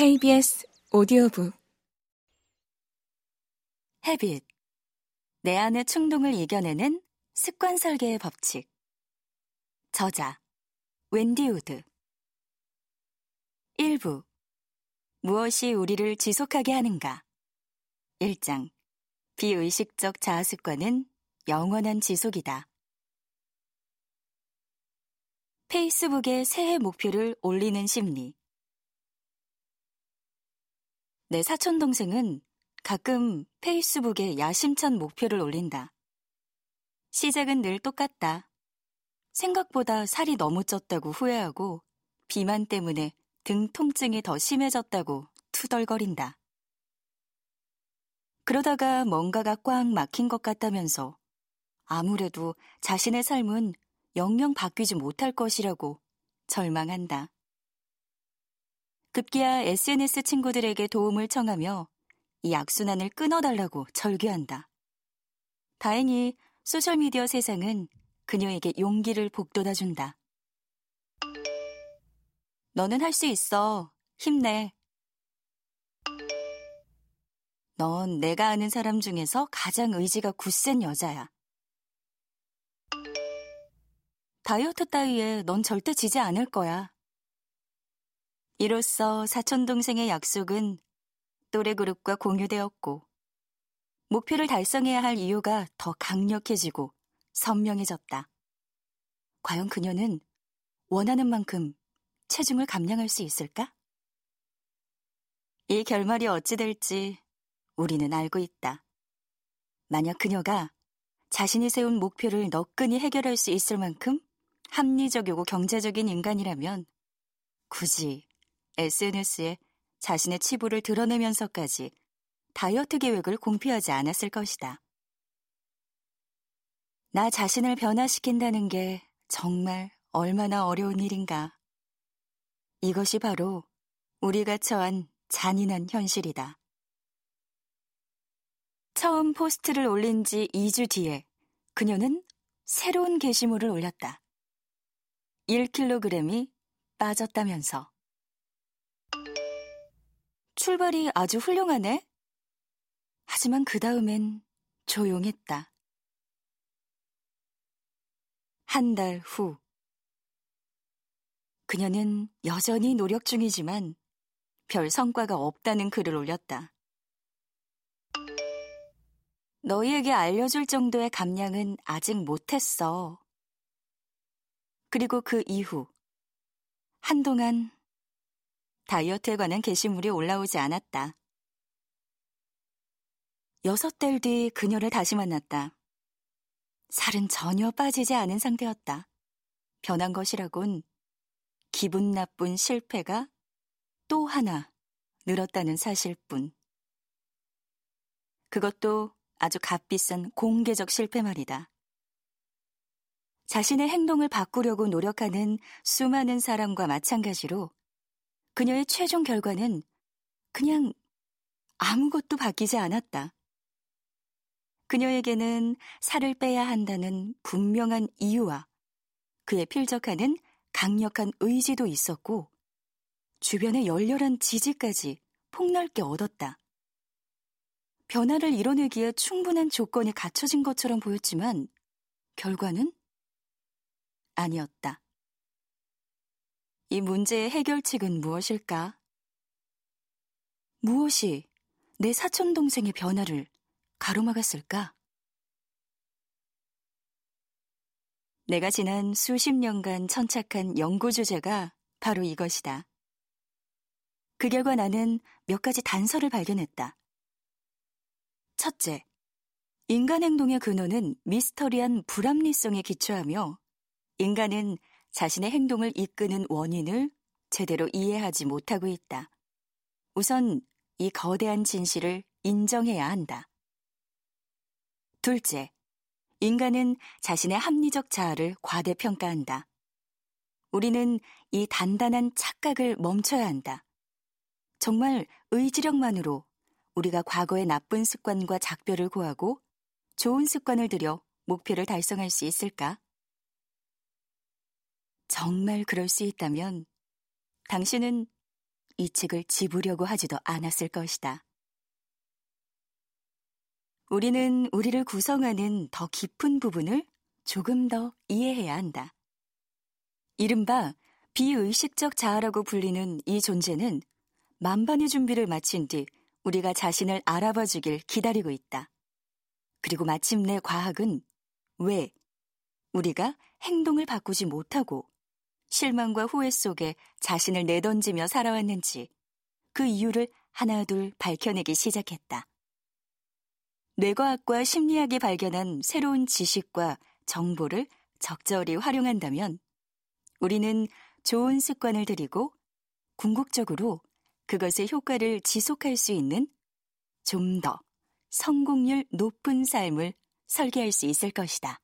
KBS 오디오북 Habit. 내 안의 충동을 이겨내는 습관 설계의 법칙. 저자. 웬디 우드. 1부. 무엇이 우리를 지속하게 하는가? 1장. 비의식적 자아 습관은 영원한 지속이다. 페이스북에 새해 목표를 올리는 심리. 내 사촌 동생은 가끔 페이스북에 야심찬 목표를 올린다. 시작은 늘 똑같다. 생각보다 살이 너무 쪘다고 후회하고 비만 때문에 등 통증이 더 심해졌다고 투덜거린다. 그러다가 뭔가가 꽉 막힌 것 같다면서 아무래도 자신의 삶은 영영 바뀌지 못할 것이라고 절망한다. 급기야 SNS 친구들에게 도움을 청하며 이 악순환을 끊어달라고 절규한다. 다행히 소셜미디어 세상은 그녀에게 용기를 북돋아 준다. 너는 할 수 있어. 힘내. 넌 내가 아는 사람 중에서 가장 의지가 굳센 여자야. 다이어트 따위에 넌 절대 지지 않을 거야. 이로써 사촌동생의 약속은 또래 그룹과 공유되었고, 목표를 달성해야 할 이유가 더 강력해지고 선명해졌다. 과연 그녀는 원하는 만큼 체중을 감량할 수 있을까? 이 결말이 어찌 될지 우리는 알고 있다. 만약 그녀가 자신이 세운 목표를 너끈히 해결할 수 있을 만큼 합리적이고 경제적인 인간이라면 굳이 SNS에 자신의 치부를 드러내면서까지 다이어트 계획을 공표하지 않았을 것이다. 나 자신을 변화시킨다는 게 정말 얼마나 어려운 일인가. 이것이 바로 우리가 처한 잔인한 현실이다. 처음 포스트를 올린 지 2주 뒤에 그녀는 새로운 게시물을 올렸다. 1kg이 빠졌다면서. 출발이 아주 훌륭하네? 하지만 그 다음엔 조용했다. 한 달 후. 그녀는 여전히 노력 중이지만 별 성과가 없다는 글을 올렸다. 너희에게 알려줄 정도의 감량은 아직 못했어. 그리고 그 이후 한동안 다이어트에 관한 게시물이 올라오지 않았다. 여섯 달 뒤 그녀를 다시 만났다. 살은 전혀 빠지지 않은 상태였다. 변한 것이라곤 기분 나쁜 실패가 또 하나 늘었다는 사실뿐. 그것도 아주 값비싼 공개적 실패 말이다. 자신의 행동을 바꾸려고 노력하는 수많은 사람과 마찬가지로 그녀의 최종 결과는 그냥 아무것도 바뀌지 않았다. 그녀에게는 살을 빼야 한다는 분명한 이유와 그에 필적하는 강력한 의지도 있었고 주변의 열렬한 지지까지 폭넓게 얻었다. 변화를 이뤄내기에 충분한 조건이 갖춰진 것처럼 보였지만 결과는 아니었다. 이 문제의 해결책은 무엇일까? 무엇이 내 사촌 동생의 변화를 가로막았을까? 내가 지난 수십 년간 천착한 연구 주제가 바로 이것이다. 그 결과 나는 몇 가지 단서를 발견했다. 첫째, 인간 행동의 근원은 미스터리한 불합리성에 기초하며 인간은 자신의 행동을 이끄는 원인을 제대로 이해하지 못하고 있다. 우선 이 거대한 진실을 인정해야 한다. 둘째, 인간은 자신의 합리적 자아를 과대평가한다. 우리는 이 단단한 착각을 멈춰야 한다. 정말 의지력만으로 우리가 과거의 나쁜 습관과 작별을 고하고 좋은 습관을 들여 목표를 달성할 수 있을까? 정말 그럴 수 있다면 당신은 이 책을 집으려고 하지도 않았을 것이다. 우리는 우리를 구성하는 더 깊은 부분을 조금 더 이해해야 한다. 이른바 비의식적 자아라고 불리는 이 존재는 만반의 준비를 마친 뒤 우리가 자신을 알아봐 주길 기다리고 있다. 그리고 마침내 과학은 왜 우리가 행동을 바꾸지 못하고 실망과 후회 속에 자신을 내던지며 살아왔는지 그 이유를 하나둘 밝혀내기 시작했다. 뇌과학과 심리학이 발견한 새로운 지식과 정보를 적절히 활용한다면 우리는 좋은 습관을 들이고 궁극적으로 그것의 효과를 지속할 수 있는 좀 더 성공률 높은 삶을 설계할 수 있을 것이다.